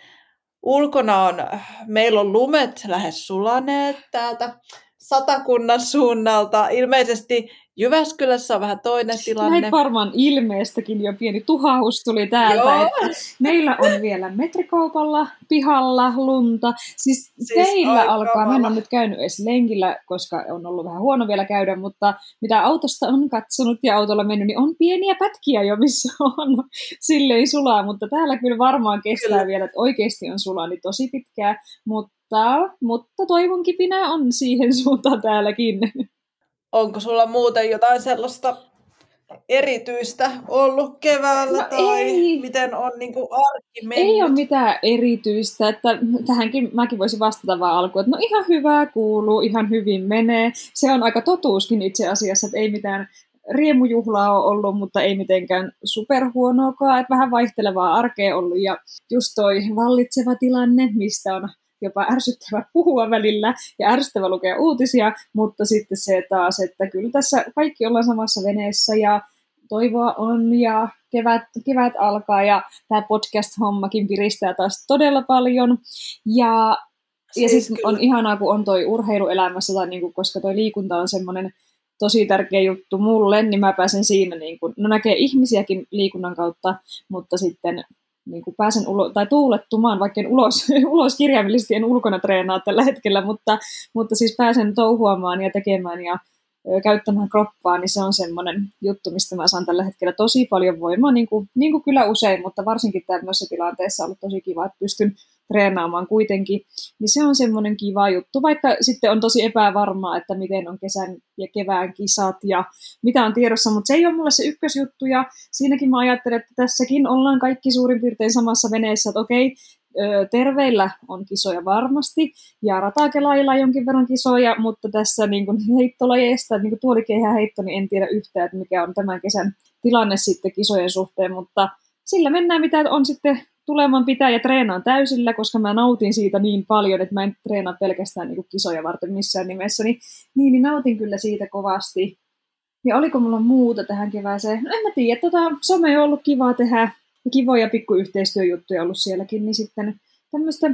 ulkona on, meillä on lumet lähes sulaneet täältä satakunnan suunnalta. Ilmeisesti Jyväskylässä on vähän toinen tilanne. Näin varmaan ilmeestäkin jo pieni tuhahus tuli täältä. Että meillä on vielä metrikaupalla pihalla lunta. Siis, siis teillä alkaa, mä en ole nyt käynyt edes lenkillä, koska on ollut vähän huono vielä käydä, mutta mitä autosta on katsonut ja autolla mennyt, niin on pieniä pätkiä jo, missä on silleen sulaa, mutta täällä kyllä varmaan kestää kyllä. vielä, että oikeasti on sulaa niin tosi pitkää, mutta, mutta toivon kipinää on siihen suuntaan täälläkin. Onko sulla muuten jotain sellaista erityistä ollut keväällä no tai ei. miten on niin kuin arki mennyt? Ei ole mitään erityistä, että tähänkin mäkin voisin vastata vaan alkuun, että no ihan hyvää kuuluu, ihan hyvin menee. Se on aika totuuskin itse asiassa, että ei mitään riemujuhlaa ole ollut, mutta ei mitenkään superhuonoakaan, että vähän vaihtelevaa arkea ollut ja just toi vallitseva tilanne, mistä on jopa ärsyttävä puhua välillä ja ärsyttävä lukea uutisia, mutta sitten se taas, että kyllä tässä kaikki ollaan samassa veneessä ja toivoa on ja kevät, kevät alkaa ja tämä podcast-hommakin piristää taas todella paljon. Ja, siis ja sitten on ihanaa, kun on toi urheiluelämässä, tai niinku, koska toi liikunta on semmoinen tosi tärkeä juttu mulle, niin mä pääsen siinä, niin kuin, no näkee ihmisiäkin liikunnan kautta, mutta sitten niin kuin pääsen ulo, tai tuulettumaan, vaikka en ulos, ulos kirjaimellisesti en ulkona treenaa tällä hetkellä, mutta, mutta siis pääsen touhuamaan ja tekemään ja käyttämään kroppaa, niin se on semmoinen juttu, mistä mä saan tällä hetkellä tosi paljon voimaa, niin kuin, niin kuin kyllä usein, mutta varsinkin tämmöisessä tilanteessa on ollut tosi kiva, että pystyn treenaamaan kuitenkin, niin se on semmoinen kiva juttu, vaikka sitten on tosi epävarmaa, että miten on kesän ja kevään kisat ja mitä on tiedossa, mutta se ei ole mulle se ykkösjuttu. Ja siinäkin mä ajattelen, että tässäkin ollaan kaikki suurin piirtein samassa veneessä, että okei, terveillä on kisoja varmasti, ja ratakelailla jonkin verran kisoja, mutta tässä niin kuin heittolajeista, niin kuin tuolikehä heitto, niin en tiedä yhtään, että mikä on tämän kesän tilanne sitten kisojen suhteen, mutta sillä mennään, mitä on sitten tuleman pitää ja treenaan täysillä, koska mä nautin siitä niin paljon, että mä en treenaa pelkästään niin kisoja varten missään nimessä, niin, niin, niin nautin kyllä siitä kovasti. Ja oliko mulla muuta tähän kevääseen? No en mä tiedä, tota, some on ollut kiva tehdä ja kivoja pikkuyhteistyöjuttuja ollut sielläkin, niin sitten tämmöistä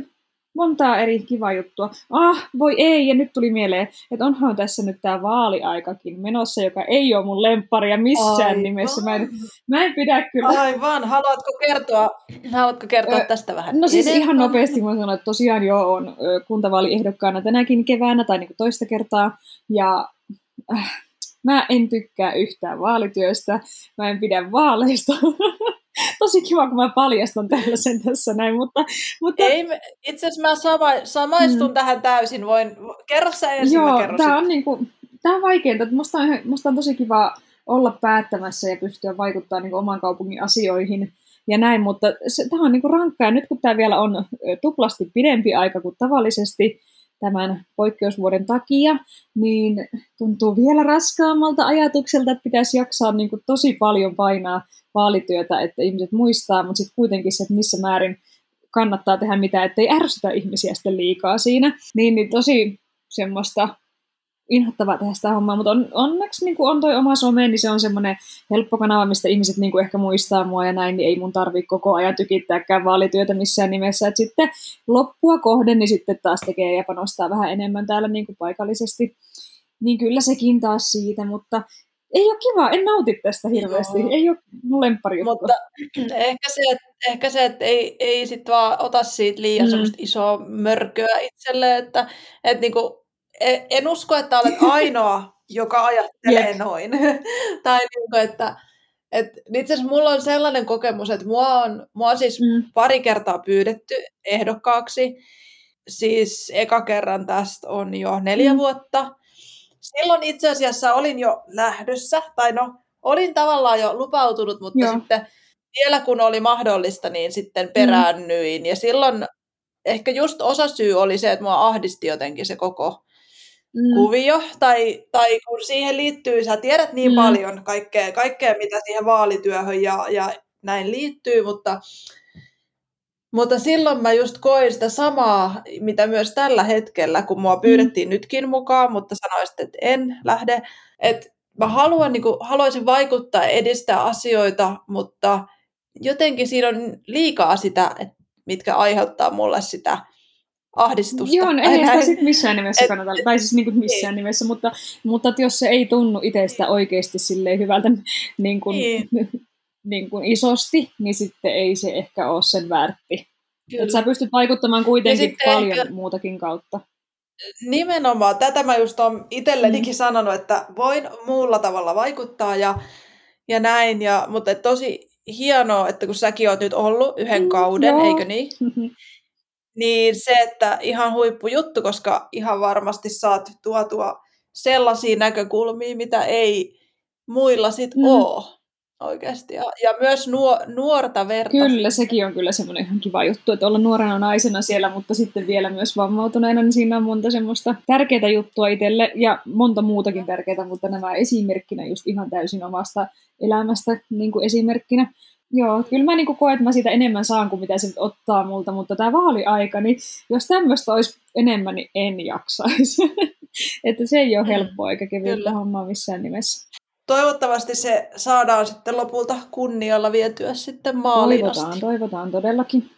montaa eri kivaa juttua. Ah, voi ei, ja nyt tuli mieleen, että onhan tässä nyt tämä vaaliaikakin menossa, joka ei ole mun lempparia missään Aivan. nimessä. Mä en, mä en pidä kyllä. Aivan, haluatko kertoa, haluatko kertoa tästä vähän? No siis ihan nopeasti mä sanon, että tosiaan jo on kuntavaaliehdokkaana tänäkin keväänä tai niin toista kertaa, ja äh, mä en tykkää yhtään vaalityöstä, mä en pidä vaaleista. tosi kiva, kun mä paljastan tällaisen tässä näin, mutta... mutta... Ei, itse asiassa mä sama, samaistun mm. tähän täysin, voin, kerro sä ensin, Joo, mä tää on, niinku, tää on vaikeinta, musta on, musta on tosi kiva olla päättämässä ja pystyä vaikuttamaan niinku oman kaupungin asioihin ja näin, mutta tämä on niinku rankkaa, ja nyt kun tämä vielä on tuplasti pidempi aika kuin tavallisesti, tämän poikkeusvuoden takia, niin tuntuu vielä raskaammalta ajatukselta, että pitäisi jaksaa niin kuin tosi paljon painaa vaalityötä, että ihmiset muistaa, mutta sitten kuitenkin se, että missä määrin kannattaa tehdä mitä, ettei ärsytä ihmisiä sitten liikaa siinä. Niin, niin tosi semmoista inhottavaa tehdä sitä hommaa, mutta on, onneksi niin kuin on toi oma some, niin se on semmoinen helppo kanava, mistä ihmiset niin kuin ehkä muistaa mua ja näin, niin ei mun tarvi koko ajan tykittääkään vaalityötä missään nimessä. Et sitten loppua kohden, niin sitten taas tekee ja panostaa vähän enemmän täällä niin kuin paikallisesti. Niin kyllä sekin taas siitä, mutta ei ole kiva, en nauti tästä hirveästi. Joo. Ei ole mun lemppari Mutta ehkä se, että, ehkä se, että ei, ei sit vaan ota siitä liian mm. isoa mörköä itselle, että, että niinku, en usko, että olet ainoa, joka ajattelee yep. noin. tai niinku, että, et, itse asiassa mulla on sellainen kokemus, että mua on, mua on siis mm. pari kertaa pyydetty ehdokkaaksi. Siis eka kerran tästä on jo neljä mm. vuotta silloin itse asiassa olin jo lähdössä, tai no, olin tavallaan jo lupautunut, mutta Joo. sitten vielä kun oli mahdollista, niin sitten peräännyin. Mm. Ja silloin ehkä just osa syy oli se, että mua ahdisti jotenkin se koko mm. kuvio, tai, tai kun siihen liittyy, sä tiedät niin mm. paljon kaikkea, kaikkea, mitä siihen vaalityöhön ja, ja näin liittyy, mutta, mutta silloin mä just koin sitä samaa, mitä myös tällä hetkellä, kun mua mm. pyydettiin mm. nytkin mukaan, mutta sanoisit, että en lähde, että mä haluan, niin kuin, haluaisin vaikuttaa ja edistää asioita, mutta jotenkin siinä on liikaa sitä, että mitkä aiheuttaa mulle sitä ahdistusta. Joo, no ei sitä sit missään nimessä et, kannata, tai siis niin kuin missään ei. nimessä, mutta, mutta että jos se ei tunnu itsestä oikeasti silleen hyvältä niin kuin, niin. niin kuin isosti, niin sitten ei se ehkä ole sen väärti. Että sä pystyt vaikuttamaan kuitenkin paljon ehkä, muutakin kautta. Nimenomaan. Tätä mä just oon itsellenikin mm. sanonut, että voin muulla tavalla vaikuttaa ja, ja näin, ja, mutta tosi hienoa, että kun säkin oot nyt ollut yhden mm, kauden, joo. eikö niin? Niin se, että ihan huippujuttu, koska ihan varmasti saat tuotua sellaisia näkökulmia, mitä ei muilla sit mm. ole oikeasti. Ja, ja myös nuo, nuorta verta. Kyllä, sekin on kyllä semmoinen ihan kiva juttu, että olla nuorena naisena siellä, mutta sitten vielä myös vammautuneena, niin siinä on monta semmoista tärkeää juttua itselle ja monta muutakin tärkeää, mutta nämä esimerkkinä just ihan täysin omasta elämästä niin kuin esimerkkinä. Joo, kyllä mä niin koen, että mä siitä enemmän saan kuin mitä se nyt ottaa multa, mutta tämä vaaliaika, niin jos tämmöistä olisi enemmän, niin en jaksaisi. että se ei ole mm, helppoa eikä kevyttä hommaa missään nimessä. Toivottavasti se saadaan sitten lopulta kunnialla vietyä sitten maaliin Toivotaan, asti. toivotaan todellakin.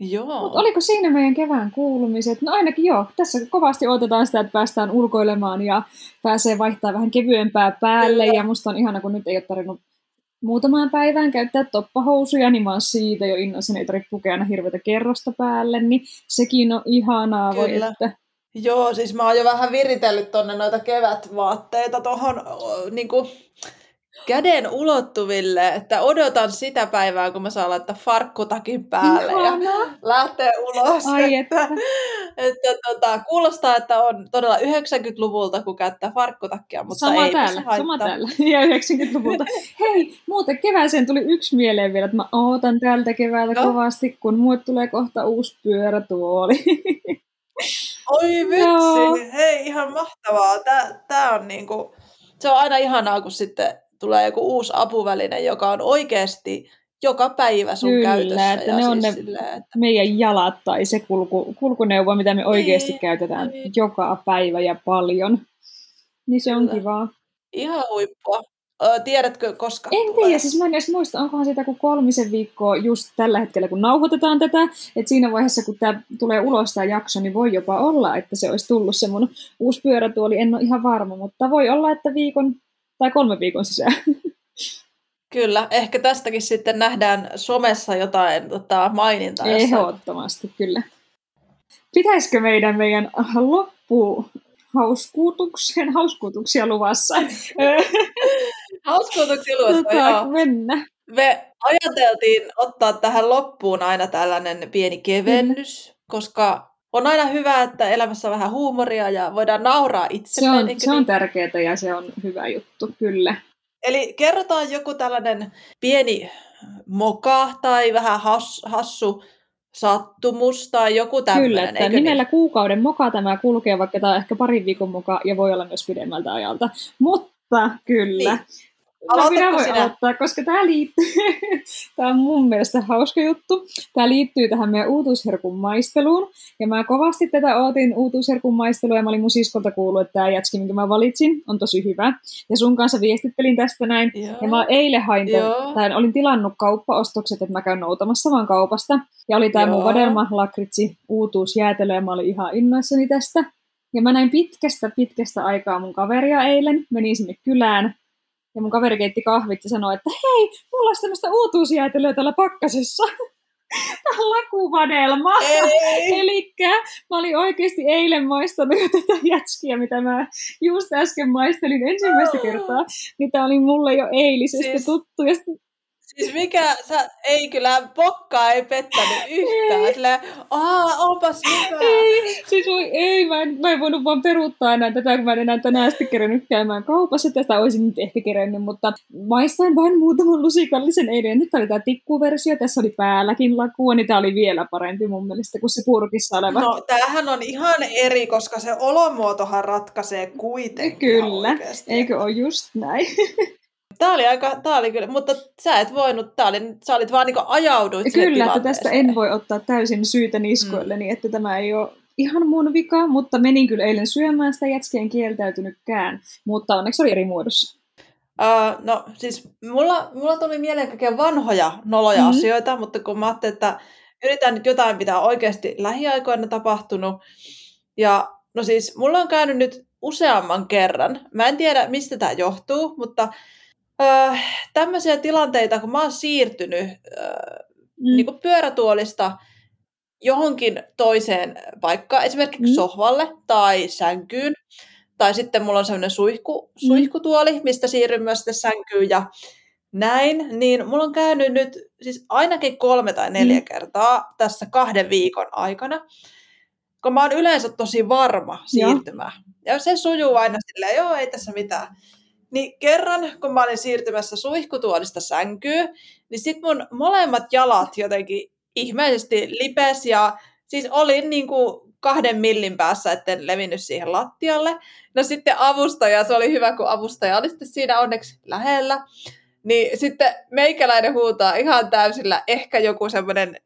Joo. Mut oliko siinä meidän kevään kuulumiset? No ainakin joo. Tässä kovasti odotetaan sitä, että päästään ulkoilemaan ja pääsee vaihtaa vähän kevyempää päälle. Kyllä. Ja musta on ihana, kun nyt ei ole tarvinnut muutamaan päivään käyttää toppahousuja, niin mä oon siitä jo innoissani, ei tarvitse pukea aina hirveätä kerrosta päälle, niin sekin on ihanaa. Voi, että... Joo, siis mä oon jo vähän viritellyt tonne noita kevätvaatteita tohon niin kuin, käden ulottuville, että odotan sitä päivää, kun mä saan laittaa farkkutakin päälle Ihana. ja lähteä ulos. Ai että, että, että tota, kuulostaa, että on todella 90-luvulta, kun käyttää farkkutakkia, mutta sama ei täällä, sama täällä. Ja 90-luvulta. Hei, muuten kevääseen tuli yksi mieleen vielä, että mä ootan tältä keväältä no. kovasti, kun mulle tulee kohta uusi pyörätuoli. Oi vitsi, hei ihan mahtavaa. Tää, tää on niinku, se on aina ihanaa, kun sitten tulee joku uusi apuväline, joka on oikeasti joka päivä sun Kyllä, käytössä. että ja ne siis on ne silleen, että... meidän jalat tai se kulku, kulkuneuvo, mitä me oikeasti niin, käytetään niin. joka päivä ja paljon. Niin se Kyllä. on kivaa. Ihan huippua. Ö, tiedätkö, koska En tulee? tiedä, siis mä en edes muista, onkohan siitä kuin kolmisen viikkoa just tällä hetkellä, kun nauhoitetaan tätä. Että siinä vaiheessa, kun tämä tulee ulos tämä jakso, niin voi jopa olla, että se olisi tullut se mun uusi pyörätuoli. En ole ihan varma, mutta voi olla, että viikon tai kolme viikon sisään. Kyllä, ehkä tästäkin sitten nähdään somessa jotain tota, mainintaa. Ehdottomasti, kyllä. Pitäisikö meidän meidän loppu hauskuutuksen, hauskuutuksia luvassa? hauskuutuksia luvassa, tota, joo. Mennä. Me ajateltiin ottaa tähän loppuun aina tällainen pieni kevennys, mm. koska on aina hyvä, että elämässä on vähän huumoria ja voidaan nauraa itselleen. Se on, se on niin? tärkeää ja se on hyvä juttu, kyllä. Eli kerrotaan joku tällainen pieni moka tai vähän has, hassu sattumus tai joku tämmöinen. Kyllä, että nimellä niin? kuukauden moka tämä kulkee, vaikka tämä on ehkä parin viikon moka ja voi olla myös pidemmältä ajalta. Mutta kyllä. Niin. No minä voin sinä? aloittaa, koska tämä liittyy, tämä on mun mielestä hauska juttu. Tämä liittyy tähän meidän uutuusherkun maisteluun. Ja mä kovasti tätä ootin uutuusherkun maistelua ja mä olin mun siskolta kuullut, että tämä jätski, minkä mä valitsin, on tosi hyvä. Ja sun kanssa viestittelin tästä näin. Joo. Ja mä eilen hain, tämän, olin tilannut kauppaostokset, että mä käyn noutamassa vaan kaupasta. Ja oli tämä mun vadelma, lakritsi, uutuusjäätelö ja mä olin ihan innoissani tästä. Ja mä näin pitkästä, pitkästä aikaa mun kaveria eilen, menin sinne kylään, ja mun kaveri keitti kahvit ja sanoi, että hei, mulla olisi tämmöistä uutuusjäätelöä täällä pakkasessa. Tämä on lakuvadelma. Eli mä olin oikeasti eilen maistanut jo tätä jätskiä, mitä mä just äsken maistelin ensimmäistä kertaa. Niin tämä oli mulle jo eilisestä siis, tuttu. Ja sitten Siis mikä, sä, ei kyllä, pokkaa ei pettänyt yhtään. Silleen, aa, onpas hyvä. Ei, siis voi ei, mä en, mä en voinut vaan peruuttaa enää tätä, kun mä en enää tänään sitten kerännyt käymään kaupassa. Tästä olisin nyt ehkä kerännyt, mutta maistoin vain muutaman lusikallisen eilen. Nyt oli tämä tikkuversio, tässä oli päälläkin lakua, niin tämä oli vielä parempi mun mielestä kuin se purkissa oleva. No tämähän on ihan eri, koska se olomuotohan ratkaisee kuitenkin Kyllä, oikeasti. eikö ole just näin? Tämä oli aika, tämä oli kyllä, mutta sä et voinut, tämä oli, sä olit vaan niin ajauduit Kyllä, että tästä en voi ottaa täysin syytä niskoilleni, mm. että tämä ei ole ihan mun vika, mutta menin kyllä eilen syömään sitä jätskiä, en kieltäytynytkään, mutta onneksi oli eri muodossa. Uh, no siis mulla, mulla tuli mieleen kaikkia vanhoja noloja Mhm. mm-hmm. asioita, mutta kun mä ajattelin, että yritän nyt jotain, mitä on oikeasti lähiaikoina tapahtunut. Ja no siis mulla on käynyt nyt useamman kerran. Mä en tiedä, mistä tämä johtuu, mutta uh, tämmöisiä tilanteita, kun mä oon siirtynyt uh, Mm. niin kuin pyörätuolista johonkin toiseen paikkaan, esimerkiksi Mm. mm. sohvalle tai sänkyyn, tai sitten mulla on sellainen suihku, suihkutuoli, mistä siirryn myös sitten sänkyyn ja näin, niin mulla on käynyt nyt siis ainakin kolme tai neljä Mm. kertaa tässä kahden viikon aikana, kun mä oon yleensä tosi varma siirtymään. Ja se sujuu aina silleen, joo, ei tässä mitään. Niin kerran, kun mä olin siirtymässä suihkutuolista sänkyyn, niin sit mun molemmat jalat jotenkin ihmeellisesti lipes ja siis olin niin kuin kahden millin päässä, etten levinnyt siihen lattialle. No sitten avustaja, se oli hyvä, kun avustaja oli sitten siinä onneksi lähellä. Niin sitten meikäläinen huutaa ihan täysillä, ehkä joku semmoinen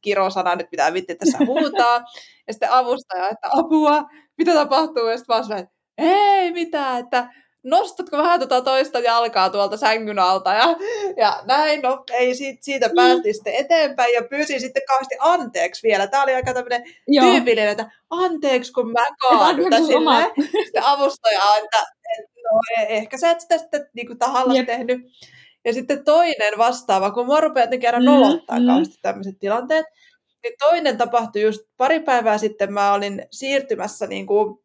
kirosana nyt pitää vitti tässä huutaa. Ja sitten avustaja, että apua, mitä tapahtuu? Ja sitten mä oon silleen, ei mitään, että nostatko vähän tuota toista jalkaa tuolta sängyn alta ja, ja näin, no ei siitä, siitä Mm. päästiin sitten eteenpäin ja pyysin sitten kauheasti anteeksi vielä. Tämä oli aika tämmöinen tyypillinen, että anteeksi kun mä silleen. Sitten avustaja, että, no, e- ehkä sä et sitä sitten niin kuin tahallas Jep. tehnyt. Ja sitten toinen vastaava, kun mua rupeaa jotenkin aina Mm, nolottaa mm. kauheasti tämmöiset tilanteet, niin toinen tapahtui just pari päivää sitten, mä olin siirtymässä niin kuin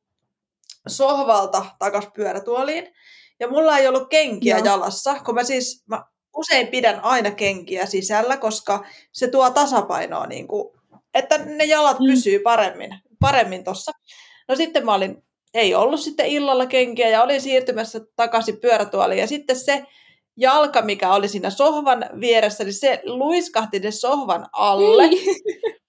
sohvalta takas pyörätuoliin, ja mulla ei ollut kenkiä Joo. jalassa, kun mä siis, mä usein pidän aina kenkiä sisällä, koska se tuo tasapainoa, niin kuin, että ne jalat Mm. pysyy paremmin, paremmin tossa. No sitten mä olin, ei ollut sitten illalla kenkiä, ja olin siirtymässä takaisin pyörätuoliin, ja sitten se jalka, mikä oli siinä sohvan vieressä, niin se luiskahti ne sohvan alle. Ei.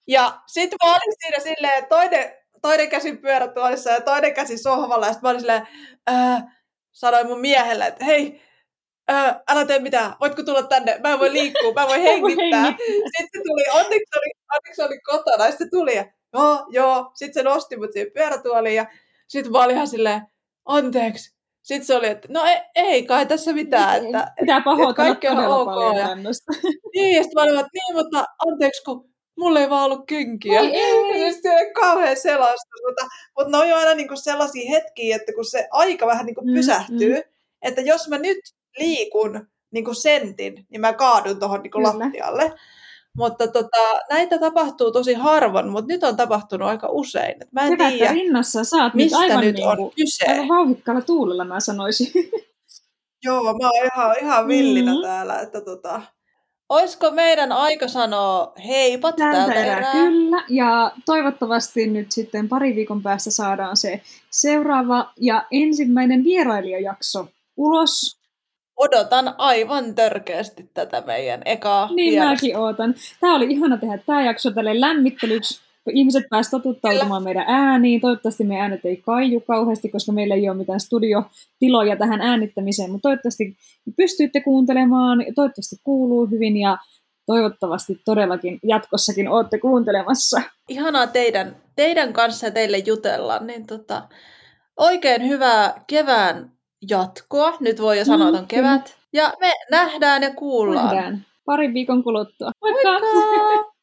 Ja sitten mä olin siinä silleen, toinen, toinen käsi pyörätuolissa ja toinen käsi sohvalla. Ja sitten mä olin silleen, ää, sanoin mun miehelle, että hei, ää, älä tee mitään, voitko tulla tänne? Mä en voi liikkua, mä en voi hengittää. Sitten tuli, onneksi oli, onneksi oli kotona, ja sitten tuli, ja joo, joo. Sitten se nosti mut siihen pyörätuoliin, ja sitten mä olin ihan silleen, anteeksi. Sitten se oli, että no ei, ei kai tässä mitään, että, Pitää pahoitella kaikki on ok ja- niin, ja sitten mä olin, että niin, mutta anteeksi, kun mulla ei vaan ollut kenkiä. Oi ei. Ja sitten oli kauhean selastus, mutta, mutta ne on jo aina niinku sellaisia hetkiä, että kun se aika vähän niinku Mm, pysähtyy, mm. että jos mä nyt liikun niinku sentin, niin mä kaadun tuohon niinku Kyllä. lattialle. Mutta tota, näitä tapahtuu tosi harvoin, mutta nyt on tapahtunut aika usein. Et mä en Kevättä tiedä, rinnassa sä oot nyt mistä aivan, nyt niin on kuin, kyse. aivan vauhikkaalla tuulella, mä sanoisin. Joo, mä oon ihan, ihan villinä Mm. täällä. Että tota, olisiko meidän aika sanoa heipat Tältä tältä erää erää? kyllä, ja toivottavasti nyt sitten pari viikon päästä saadaan se seuraava ja ensimmäinen vierailijajakso ulos. Odotan aivan törkeästi tätä meidän ekaa Niin vierasta. mäkin ootan. Tämä oli ihana tehdä tämä jakso tälle lämmittelyksi, ihmiset pääsivät totuttautumaan meidän ääniin. Toivottavasti meidän äänet ei kaiju kauheasti, koska meillä ei ole mitään studiotiloja tähän äänittämiseen, mutta toivottavasti pystyitte kuuntelemaan, ja toivottavasti kuuluu hyvin ja toivottavasti todellakin jatkossakin olette kuuntelemassa. Ihanaa teidän, teidän kanssa ja teille jutella. Niin tota, oikein hyvää kevään jatkoa. Nyt voi jo sanoa, että on Mm, kevät. Ja me nähdään ja kuullaan. Nähdään parin viikon kuluttua. Moikka! Moikka!